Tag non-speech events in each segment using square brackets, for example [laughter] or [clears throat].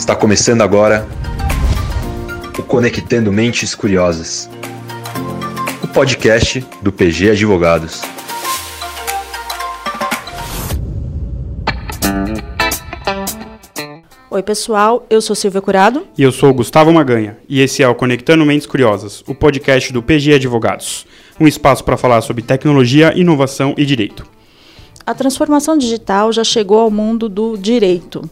Está começando agora o Conectando Mentes Curiosas, o podcast do PG Advogados. Oi, pessoal, eu sou Silvia Curado. E eu sou Gustavo Maganha, e esse é o Conectando Mentes Curiosas, o podcast do PG Advogados, um espaço para falar sobre tecnologia, inovação e direito. A transformação digital já chegou ao mundo do direito.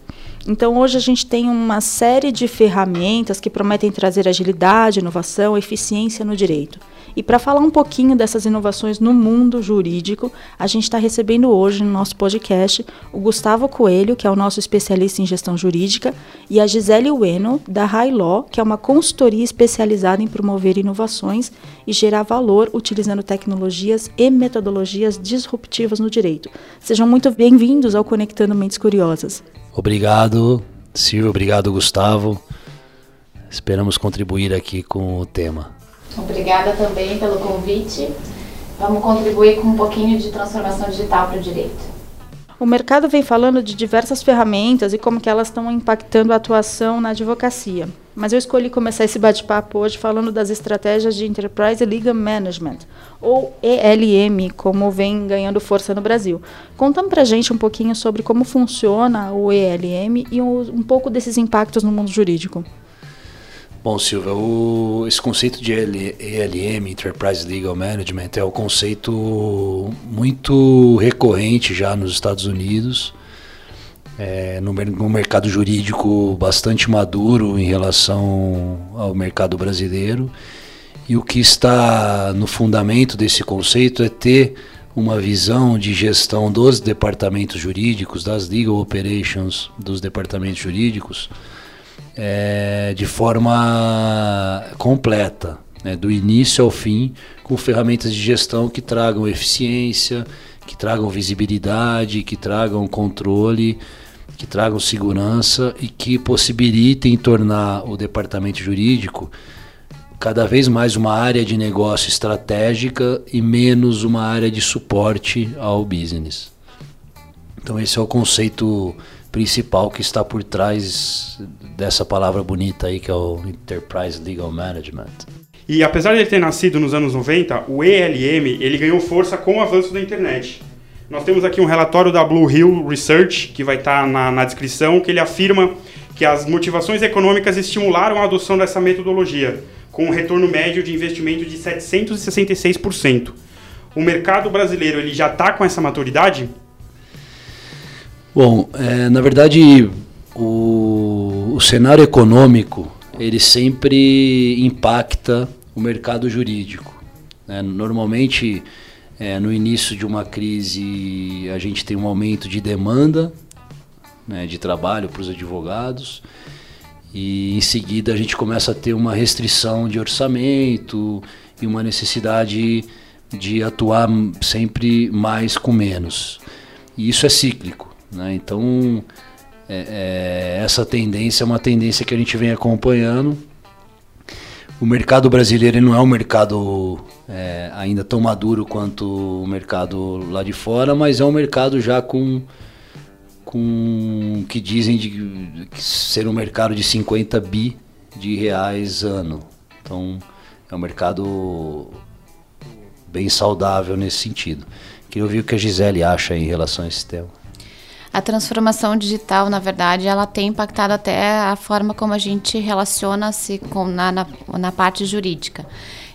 Então, hoje a gente tem uma série de ferramentas que prometem trazer agilidade, inovação, eficiência no direito. E para falar um pouquinho dessas inovações no mundo jurídico, a gente está recebendo hoje no nosso podcast o Gustavo Coelho, que é o nosso especialista em gestão jurídica, e a Gisele Ueno, da Law, que é uma consultoria especializada em promover inovações e gerar valor utilizando tecnologias e metodologias disruptivas no direito. Sejam muito bem-vindos ao Conectando Mentes Curiosas. Obrigado, Silvio. Obrigado, Gustavo. Esperamos contribuir aqui com o tema. Obrigada também pelo convite. Vamos contribuir com um pouquinho de transformação digital para o direito. O mercado vem falando de diversas ferramentas e como que elas estão impactando a atuação na advocacia. Mas eu escolhi começar esse bate-papo hoje falando das estratégias de Enterprise Legal Management, ou ELM, como vem ganhando força no Brasil. Contando para gente um pouquinho sobre como funciona o ELM e um, pouco desses impactos no mundo jurídico. Bom, Silvia, o, esse conceito de ELM, Enterprise Legal Management, é um conceito muito recorrente já nos Estados Unidos, é, no, no mercado jurídico bastante maduro em relação ao mercado brasileiro. E o que está no fundamento desse conceito é ter uma visão de gestão dos departamentos jurídicos, das legal operations dos departamentos jurídicos, é, de forma completa, né, do início ao fim, com ferramentas de gestão que tragam eficiência, que tragam visibilidade, que tragam controle, que tragam segurança e que possibilitem tornar o departamento jurídico cada vez mais uma área de negócio estratégica e menos uma área de suporte ao business. Então esse é o conceito principal que está por trás dessa palavra bonita aí que é o Enterprise Legal Management. E apesar de ele ter nascido nos anos 90, o ELM ele ganhou força com o avanço da internet. Nós temos aqui um relatório da Blue Hill Research, que vai estar na, na descrição, que ele afirma que as motivações econômicas estimularam a adoção dessa metodologia, com um retorno médio de investimento de 766%. O mercado brasileiro ele já está com essa maturidade? Bom, é, na verdade, o, o cenário econômico ele sempre impacta o mercado jurídico. Né? Normalmente, é, no início de uma crise, a gente tem um aumento de demanda né, de trabalho para os advogados e em seguida a gente começa a ter uma restrição de orçamento e uma necessidade de atuar sempre mais com menos. E isso é cíclico. Né? Então, é, é, essa tendência é uma tendência que a gente vem acompanhando. O mercado brasileiro não é um mercado é, ainda tão maduro quanto o mercado lá de fora, mas é um mercado já com, com que dizem de, que ser um mercado de 50 bi de reais ano. Então, é um mercado bem saudável nesse sentido. Queria ouvir o que a Gisele acha em relação a esse tema a transformação digital, na verdade, ela tem impactado até a forma como a gente relaciona-se com na, na, na parte jurídica.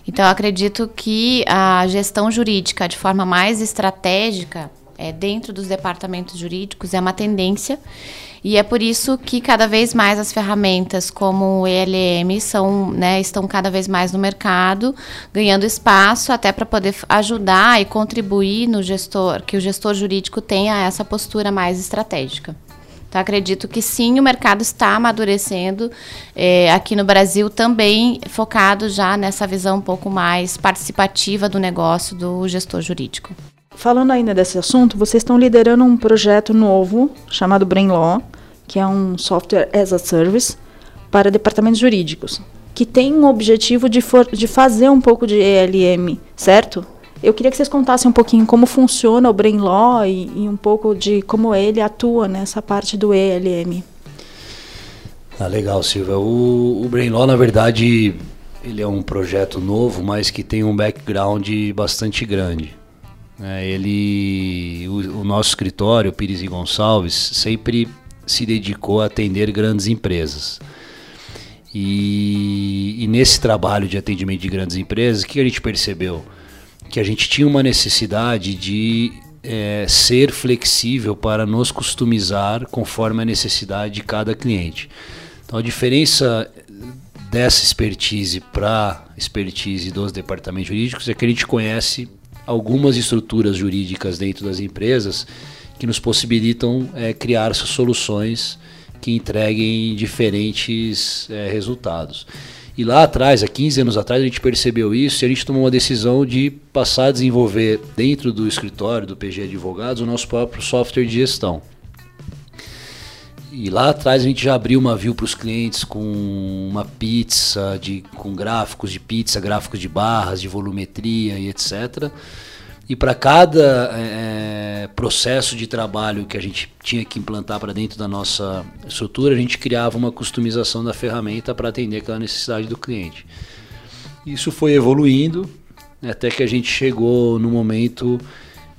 Então, acredito que a gestão jurídica de forma mais estratégica é, dentro dos departamentos jurídicos é uma tendência e é por isso que cada vez mais as ferramentas como o ELM são, né, estão cada vez mais no mercado, ganhando espaço até para poder ajudar e contribuir no gestor, que o gestor jurídico tenha essa postura mais estratégica. Então, acredito que sim, o mercado está amadurecendo é, aqui no Brasil também, focado já nessa visão um pouco mais participativa do negócio do gestor jurídico. Falando ainda desse assunto, vocês estão liderando um projeto novo chamado Brainlaw, que é um software as a service para departamentos jurídicos, que tem um objetivo de, for, de fazer um pouco de ELM, certo? Eu queria que vocês contassem um pouquinho como funciona o Brainlaw e, e um pouco de como ele atua nessa parte do ELM. Ah, legal, Silvia. O, o Brainlaw, na verdade, ele é um projeto novo, mas que tem um background bastante grande. É, ele, o, o, nosso escritório, Pires e Gonçalves, sempre se dedicou a atender grandes empresas. E, e nesse trabalho de atendimento de grandes empresas, o que a gente percebeu? Que a gente tinha uma necessidade de é, ser flexível para nos customizar conforme a necessidade de cada cliente. Então a diferença dessa expertise para expertise dos departamentos jurídicos é que a gente conhece algumas estruturas jurídicas dentro das empresas que nos possibilitam é, criar soluções que entreguem diferentes é, resultados. E lá atrás, há 15 anos atrás, a gente percebeu isso e a gente tomou uma decisão de passar a desenvolver dentro do escritório do PG Advogados o nosso próprio software de gestão. E lá atrás a gente já abriu uma view para os clientes com uma pizza, de, com gráficos de pizza, gráficos de barras, de volumetria e etc. E para cada é, processo de trabalho que a gente tinha que implantar para dentro da nossa estrutura, a gente criava uma customização da ferramenta para atender aquela necessidade do cliente. Isso foi evoluindo até que a gente chegou no momento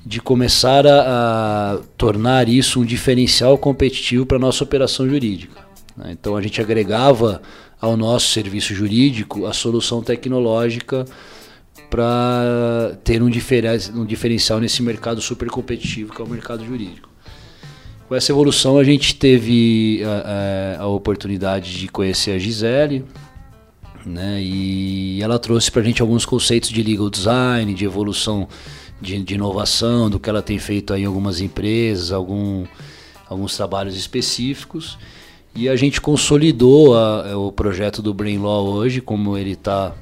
de começar a, a tornar isso um diferencial competitivo para a nossa operação jurídica. Né? Então a gente agregava ao nosso serviço jurídico a solução tecnológica para ter um, um diferencial nesse mercado super competitivo que é o mercado jurídico. Com essa evolução a gente teve a, a, a oportunidade de conhecer a Gisele, né? E ela trouxe para a gente alguns conceitos de legal design, de evolução de, de, inovação, do que ela tem feito aí em algumas empresas, algum, alguns trabalhos específicos. E a gente consolidou a, é, o projeto do Brain Law hoje, como ele está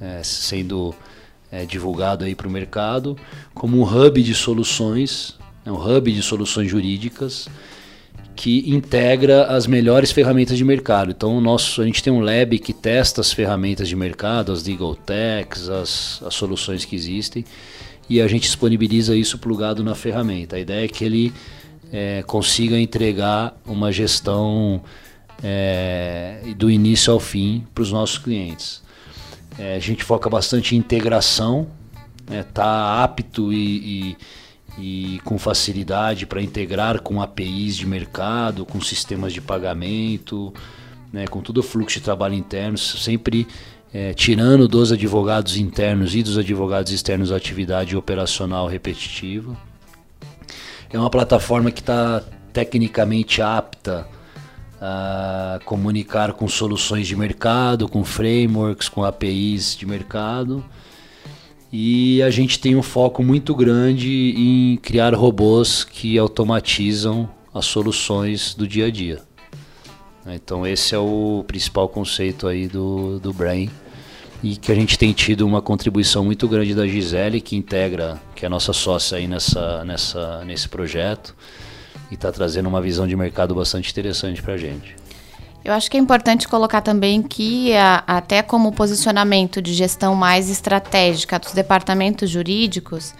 é, sendo é, divulgado aí para o mercado, como um hub de soluções, né, um hub de soluções jurídicas que integra as melhores ferramentas de mercado. Então, nosso, a gente tem um lab que testa as ferramentas de mercado, as legal techs, as, as soluções que existem, e a gente disponibiliza isso plugado na ferramenta. A ideia é que ele é, consiga entregar uma gestão é, do início ao fim para os nossos clientes. É, a gente foca bastante em integração, está né, tá apto e, e, e com facilidade para integrar com APIs de mercado, com sistemas de pagamento, né, com todo o fluxo de trabalho interno, sempre é, tirando dos advogados internos e dos advogados externos a atividade operacional repetitiva. É uma plataforma que está tecnicamente apta a comunicar com soluções de mercado, com frameworks, com APIs de mercado. E a gente tem um foco muito grande em criar robôs que automatizam as soluções do dia a dia. Então esse é o principal conceito aí do, do Brain e que a gente tem tido uma contribuição muito grande da Gisele, que integra, que é a nossa sócia aí nessa, nessa, nesse projeto e está trazendo uma visão de mercado bastante interessante para a gente. Eu acho que é importante colocar também que, a, até como posicionamento de gestão mais estratégica dos departamentos jurídicos,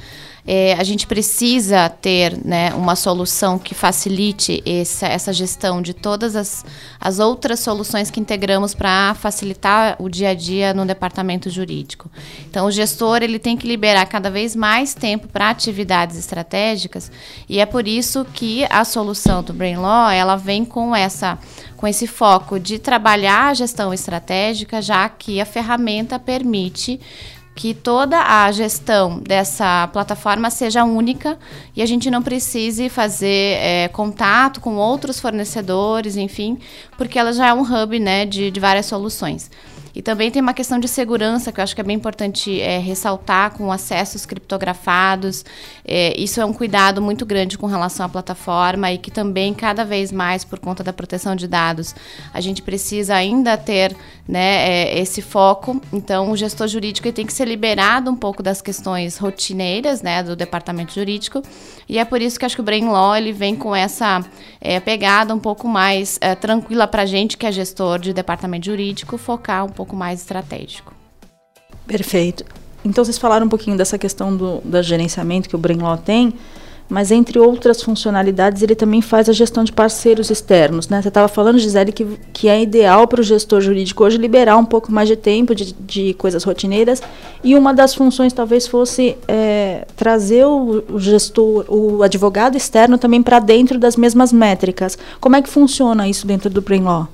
é, a gente precisa ter né, uma solução que facilite essa, essa gestão de todas as, as outras soluções que integramos para facilitar o dia a dia no departamento jurídico. Então, o gestor ele tem que liberar cada vez mais tempo para atividades estratégicas e é por isso que a solução do Brain Law ela vem com essa com esse foco de trabalhar a gestão estratégica, já que a ferramenta permite que toda a gestão dessa plataforma seja única e a gente não precise fazer é, contato com outros fornecedores, enfim, porque ela já é um hub né, de, de várias soluções. E também tem uma questão de segurança que eu acho que é bem importante é, ressaltar com acessos criptografados. É, isso é um cuidado muito grande com relação à plataforma e que também, cada vez mais, por conta da proteção de dados, a gente precisa ainda ter né, é, esse foco. Então, o gestor jurídico tem que ser liberado um pouco das questões rotineiras né, do departamento jurídico. E é por isso que acho que o Brain Law ele vem com essa é, pegada um pouco mais é, tranquila para a gente, que é gestor de departamento jurídico, focar um pouco pouco mais estratégico. Perfeito. Então, vocês falaram um pouquinho dessa questão do, do gerenciamento que o Brainlaw tem, mas entre outras funcionalidades, ele também faz a gestão de parceiros externos. Né? Você estava falando, Gisele, que, que é ideal para o gestor jurídico hoje liberar um pouco mais de tempo de, de coisas rotineiras, e uma das funções talvez fosse é, trazer o, o gestor, o advogado externo também para dentro das mesmas métricas. Como é que funciona isso dentro do Brainlaw?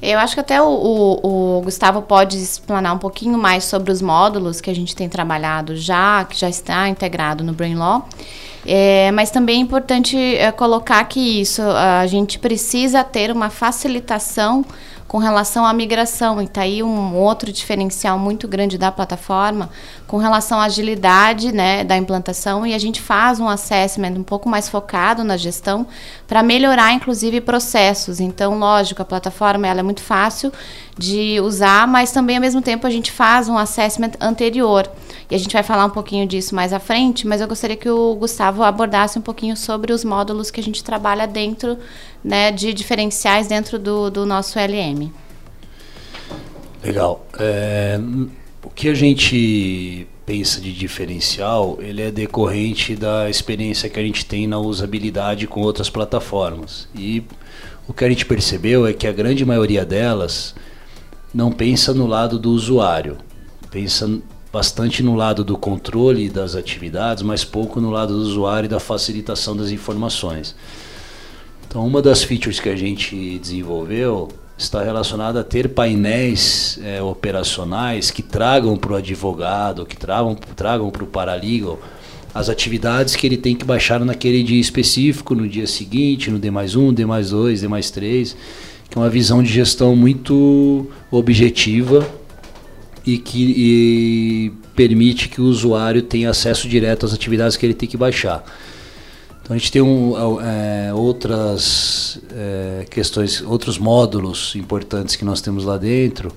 Eu acho que até o, o, o, Gustavo pode explanar um pouquinho mais sobre os módulos que a gente tem trabalhado já, que já está integrado no Brainlaw. É, mas também é importante é, colocar que isso, a gente precisa ter uma facilitação com relação à migração. E está aí um outro diferencial muito grande da plataforma com relação à agilidade né, da implantação. E a gente faz um assessment um pouco mais focado na gestão para melhorar, inclusive, processos. Então, lógico, a plataforma ela é muito fácil de usar, mas também, ao mesmo tempo, a gente faz um assessment anterior. E a gente vai falar um pouquinho disso mais à frente, mas eu gostaria que o Gustavo abordasse um pouquinho sobre os módulos que a gente trabalha dentro né, de diferenciais dentro do, do nosso LM. Legal. É, o que a gente pensa de diferencial, ele é decorrente da experiência que a gente tem na usabilidade com outras plataformas. E o que a gente percebeu é que a grande maioria delas não pensa no lado do usuário, pensa bastante no lado do controle das atividades, mas pouco no lado do usuário e da facilitação das informações. Então, uma das features que a gente desenvolveu está relacionada a ter painéis é, operacionais que tragam para o advogado, que tragam, tragam para o paralegal as atividades que ele tem que baixar naquele dia específico, no dia seguinte, no D mais um, D mais dois, D mais três, que é uma visão de gestão muito objetiva e que e permite que o usuário tenha acesso direto às atividades que ele tem que baixar. Então a gente tem um, é, outras é, questões, outros módulos importantes que nós temos lá dentro.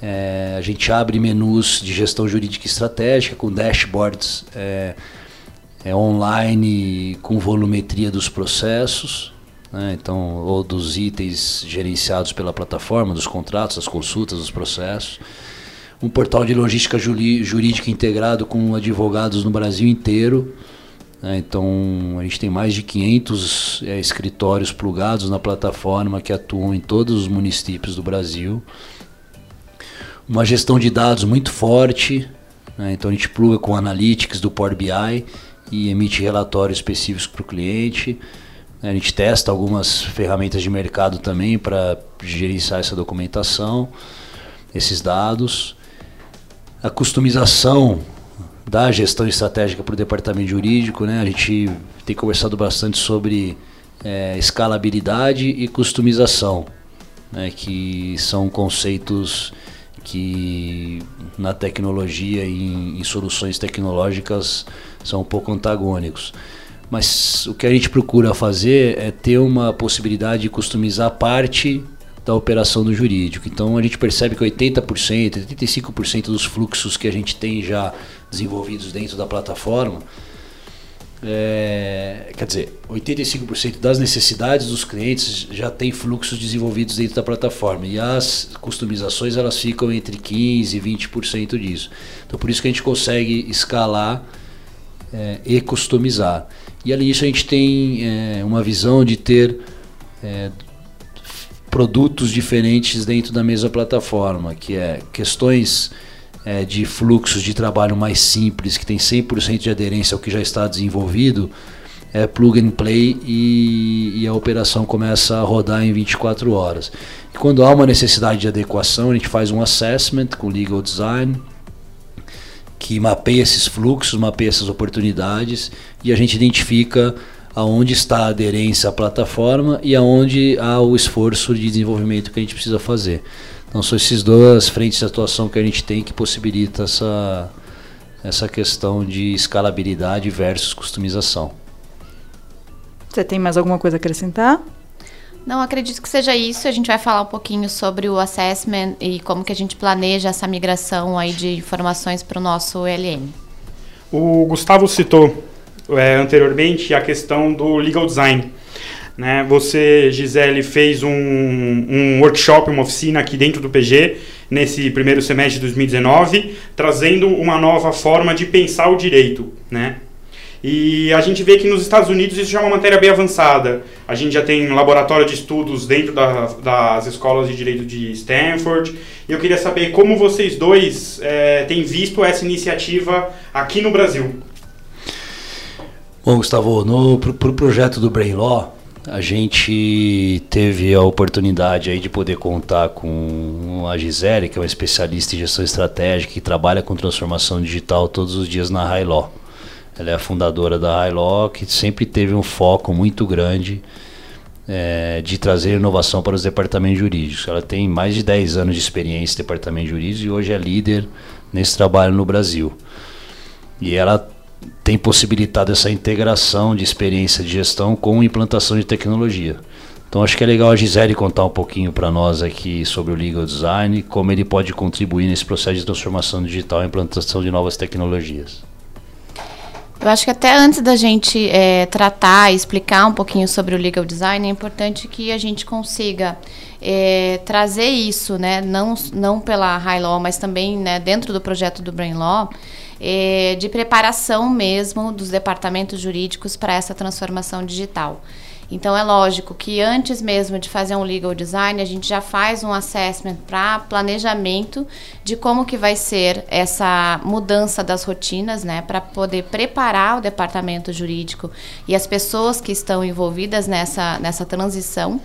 É, a gente abre menus de gestão jurídica estratégica com dashboards é, é, online com volumetria dos processos, né, então ou dos itens gerenciados pela plataforma, dos contratos, das consultas, dos processos um portal de logística jurídica integrado com advogados no Brasil inteiro. Né? Então, a gente tem mais de 500 é, escritórios plugados na plataforma que atuam em todos os municípios do Brasil. Uma gestão de dados muito forte. Né? Então, a gente pluga com analytics do Power BI e emite relatórios específicos para o cliente. A gente testa algumas ferramentas de mercado também para gerenciar essa documentação, esses dados a customização da gestão estratégica para o departamento jurídico, né? A gente tem conversado bastante sobre é, escalabilidade e customização, né? que são conceitos que na tecnologia e em, em soluções tecnológicas são um pouco antagônicos. Mas o que a gente procura fazer é ter uma possibilidade de customizar parte da operação do jurídico. Então a gente percebe que 80%, 85% dos fluxos que a gente tem já desenvolvidos dentro da plataforma, é, quer dizer, 85% das necessidades dos clientes já tem fluxos desenvolvidos dentro da plataforma e as customizações elas ficam entre 15 e 20% disso. Então por isso que a gente consegue escalar é, e customizar. E ali isso a gente tem é, uma visão de ter é, produtos diferentes dentro da mesma plataforma, que é questões é, de fluxos de trabalho mais simples, que tem 100% de aderência ao que já está desenvolvido, é plug and play e, e, a operação começa a rodar em 24 horas. E quando há uma necessidade de adequação, a gente faz um assessment com legal design, que mapeia esses fluxos, mapeia essas oportunidades e a gente identifica aonde está a aderência à plataforma e aonde há o esforço de desenvolvimento que a gente precisa fazer. Então são esses duas frentes de atuação que a gente tem que possibilita essa, essa questão de escalabilidade versus customização. Você tem mais alguma coisa a acrescentar? Não, acredito que seja isso. A gente vai falar um pouquinho sobre o assessment e como que a gente planeja essa migração aí de informações para o nosso ELM. O Gustavo citou é, anteriormente a questão do legal design. Né? Você, Gisele, fez um, um workshop, uma oficina aqui dentro do PG, nesse primeiro semestre de 2019, trazendo uma nova forma de pensar o direito. Né? E a gente vê que nos Estados Unidos isso já é uma matéria bem avançada. A gente já tem laboratório de estudos dentro da, das escolas de direito de Stanford. E eu queria saber como vocês dois é, têm visto essa iniciativa aqui no Brasil. Bom, Gustavo, no, pro, pro projeto do Brain Law, a gente teve a oportunidade aí de poder contar com a Gisele, que é uma especialista em gestão estratégica que trabalha com transformação digital todos os dias na Law. Ela é a fundadora da Law, que sempre teve um foco muito grande é, de trazer inovação para os departamentos jurídicos. Ela tem mais de 10 anos de experiência em departamento jurídico e hoje é líder nesse trabalho no Brasil. E ela tem possibilitado essa integração de experiência de gestão com implantação de tecnologia. Então acho que é legal a Gisele contar um pouquinho para nós aqui sobre o legal design, como ele pode contribuir nesse processo de transformação digital e implantação de novas tecnologias. Eu acho que até antes da gente é, tratar e explicar um pouquinho sobre o legal design, é importante que a gente consiga é, trazer isso, né, não, não pela High Law, mas também né, dentro do projeto do Brain Law, é, de preparação mesmo dos departamentos jurídicos para essa transformação digital. Então é lógico que antes mesmo de fazer um legal design, a gente já faz um assessment para planejamento de como que vai ser essa mudança das rotinas, né, para poder preparar o departamento jurídico e as pessoas que estão envolvidas nessa nessa transição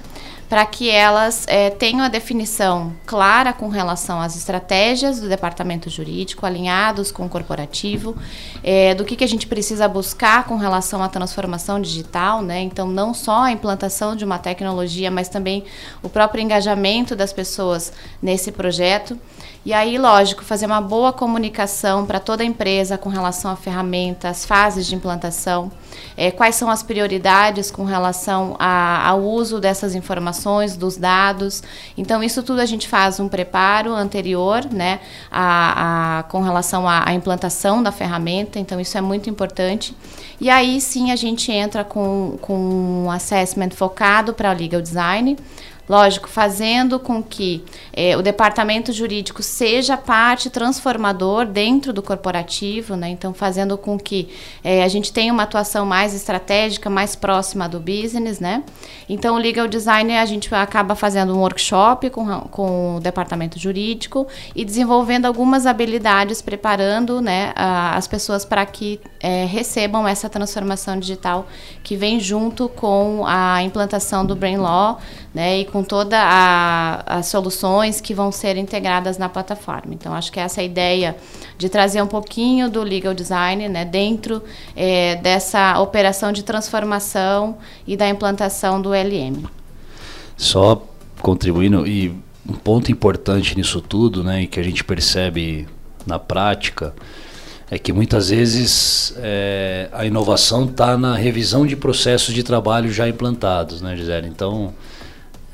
para que elas é, tenham a definição clara com relação às estratégias do departamento jurídico, alinhados com o corporativo, é, do que, que a gente precisa buscar com relação à transformação digital, né? Então, não só a implantação de uma tecnologia, mas também o próprio engajamento das pessoas nesse projeto. E aí, lógico, fazer uma boa comunicação para toda a empresa com relação à ferramenta, as fases de implantação, é, quais são as prioridades com relação a, ao uso dessas informações, dos dados. Então, isso tudo a gente faz um preparo anterior, né, a, a com relação à, implantação da ferramenta. Então, isso é muito importante. E aí sim a gente entra com, com um assessment focado para legal design Lógico, fazendo com que é, o departamento jurídico seja parte transformador dentro do corporativo, né? então fazendo com que é, a gente tenha uma atuação mais estratégica, mais próxima do business. Né? Então, o legal design a gente acaba fazendo um workshop com, com o departamento jurídico e desenvolvendo algumas habilidades, preparando né, a, as pessoas para que é, recebam essa transformação digital que vem junto com a implantação do Brain Law né, e com todas as soluções que vão ser integradas na plataforma. Então, acho que essa é ideia de trazer um pouquinho do legal design né, dentro é, dessa operação de transformação e da implantação do LM. Só contribuindo, e um ponto importante nisso tudo, né, e que a gente percebe na prática, é que muitas vezes é, a inovação está na revisão de processos de trabalho já implantados, né, Gisele? Então,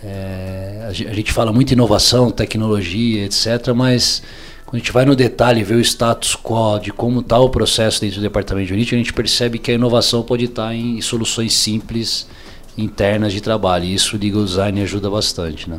é, a gente fala muito inovação, tecnologia, etc., mas quando a gente vai no detalhe e vê o status quo de como está o processo dentro do departamento jurídico, a gente percebe que a inovação pode estar tá em soluções simples internas de trabalho. E isso o legal design ajuda bastante, né?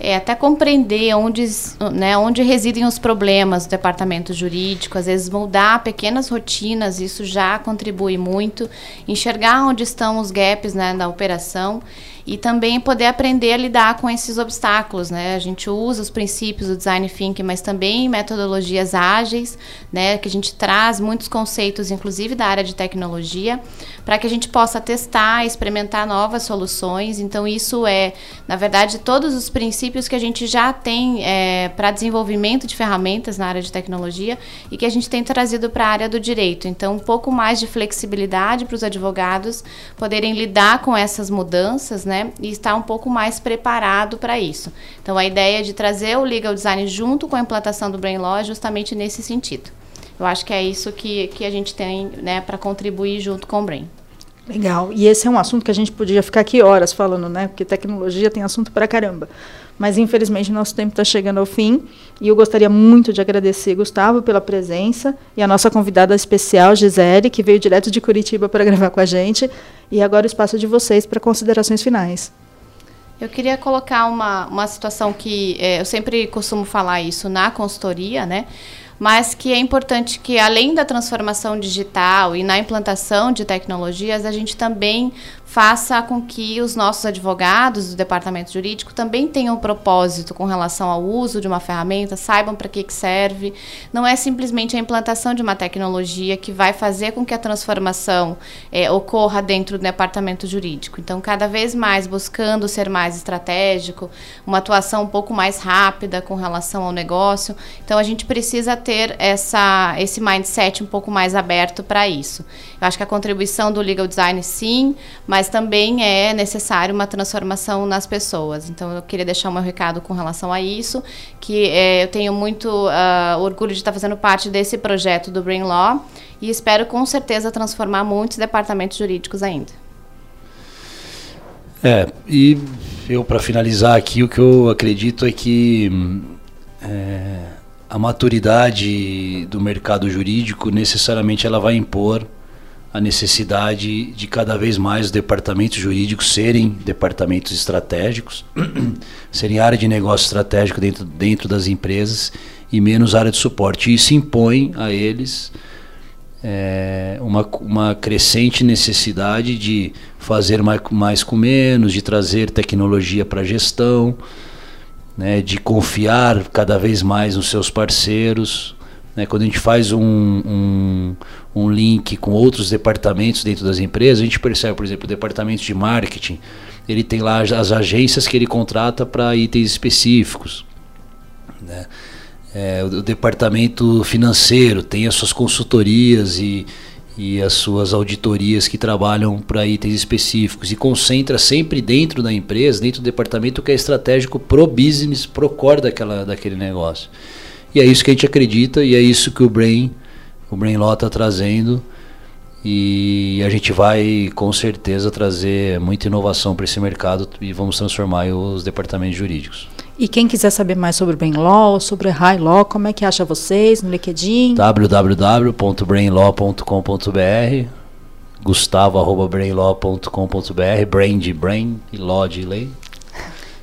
É, até compreender onde, né, onde residem os problemas do departamento jurídico, às vezes mudar pequenas rotinas, isso já contribui muito. Enxergar onde estão os gaps né, da operação e também poder aprender a lidar com esses obstáculos, né? A gente usa os princípios do design thinking, mas também metodologias ágeis, né? Que a gente traz muitos conceitos, inclusive da área de tecnologia, para que a gente possa testar, experimentar novas soluções. Então isso é, na verdade, todos os princípios que a gente já tem é, para desenvolvimento de ferramentas na área de tecnologia e que a gente tem trazido para a área do direito. Então um pouco mais de flexibilidade para os advogados poderem lidar com essas mudanças, né? Né? E estar um pouco mais preparado para isso. Então, a ideia de trazer o legal design junto com a implantação do Brain Law é justamente nesse sentido. Eu acho que é isso que, que a gente tem né, para contribuir junto com o Brain. Legal. E esse é um assunto que a gente podia ficar aqui horas falando, né? Porque tecnologia tem assunto para caramba. Mas infelizmente nosso tempo está chegando ao fim e eu gostaria muito de agradecer Gustavo pela presença e a nossa convidada especial Gisele que veio direto de Curitiba para gravar com a gente. E agora o espaço de vocês para considerações finais. Eu queria colocar uma, uma situação que é, eu sempre costumo falar isso na consultoria, né? Mas que é importante que, além da transformação digital e na implantação de tecnologias, a gente também faça com que os nossos advogados do departamento jurídico também tenham um propósito com relação ao uso de uma ferramenta, saibam para que, que serve. Não é simplesmente a implantação de uma tecnologia que vai fazer com que a transformação é, ocorra dentro do departamento jurídico. Então, cada vez mais buscando ser mais estratégico, uma atuação um pouco mais rápida com relação ao negócio. Então, a gente precisa ter essa, esse mindset um pouco mais aberto para isso. Eu acho que a contribuição do legal design, sim, mas também é necessário uma transformação nas pessoas. Então, eu queria deixar o meu recado com relação a isso, que é, eu tenho muito uh, orgulho de estar fazendo parte desse projeto do Brain Law e espero com certeza transformar muitos departamentos jurídicos ainda. É, e eu para finalizar aqui, o que eu acredito é que é, a maturidade do mercado jurídico necessariamente ela vai impor a necessidade de cada vez mais os departamentos jurídicos serem departamentos estratégicos, [clears throat] serem área de negócio estratégico dentro, dentro das empresas e menos área de suporte. Isso impõe a eles é, uma, uma crescente necessidade de fazer mais, mais com menos, de trazer tecnologia para a gestão, né, de confiar cada vez mais nos seus parceiros. Né, quando a gente faz um, um, um link com outros departamentos dentro das empresas, a gente percebe, por exemplo, o departamento de marketing, ele tem lá as agências que ele contrata para itens específicos. Né? É, o, departamento financeiro tem as suas consultorias e, e as suas auditorias que trabalham para itens específicos e concentra sempre dentro da empresa, dentro do departamento que é estratégico pro business, pro core daquela, daquele negócio. E é isso que a gente acredita e é isso que o Brain o Brainlaw está trazendo e a gente vai com certeza trazer muita inovação para esse mercado e vamos transformar os departamentos jurídicos. E quem quiser saber mais sobre Brainlaw, sobre High Law, como é que acha vocês no LinkedIn? www.brainlaw.com.br gustavo.brainlaw.com.br brain de brain e law de lei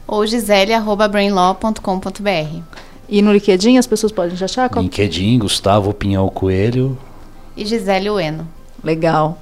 ou gisele.brainlaw.com.br e no LinkedIn as pessoas podem te achar? Como? LinkedIn, Gustavo Pinhal Coelho. E Gisele Ueno. Legal.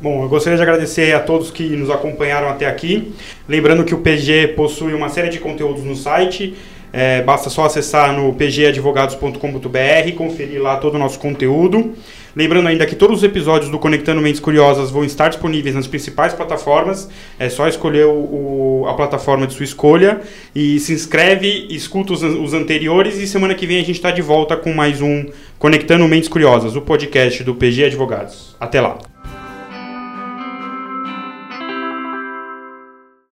Bom, eu gostaria de agradecer a todos que nos acompanharam até aqui. Lembrando que o PG possui uma série de conteúdos no site. É, basta só acessar no pgadvogados.com.br, conferir lá todo o nosso conteúdo. Lembrando ainda que todos os episódios do Conectando Mentes Curiosas vão estar disponíveis nas principais plataformas. É só escolher o, o, a plataforma de sua escolha e se inscreve, escuta os, os anteriores e semana que vem a gente está de volta com mais um Conectando Mentes Curiosas, o podcast do PG Advogados. Até lá!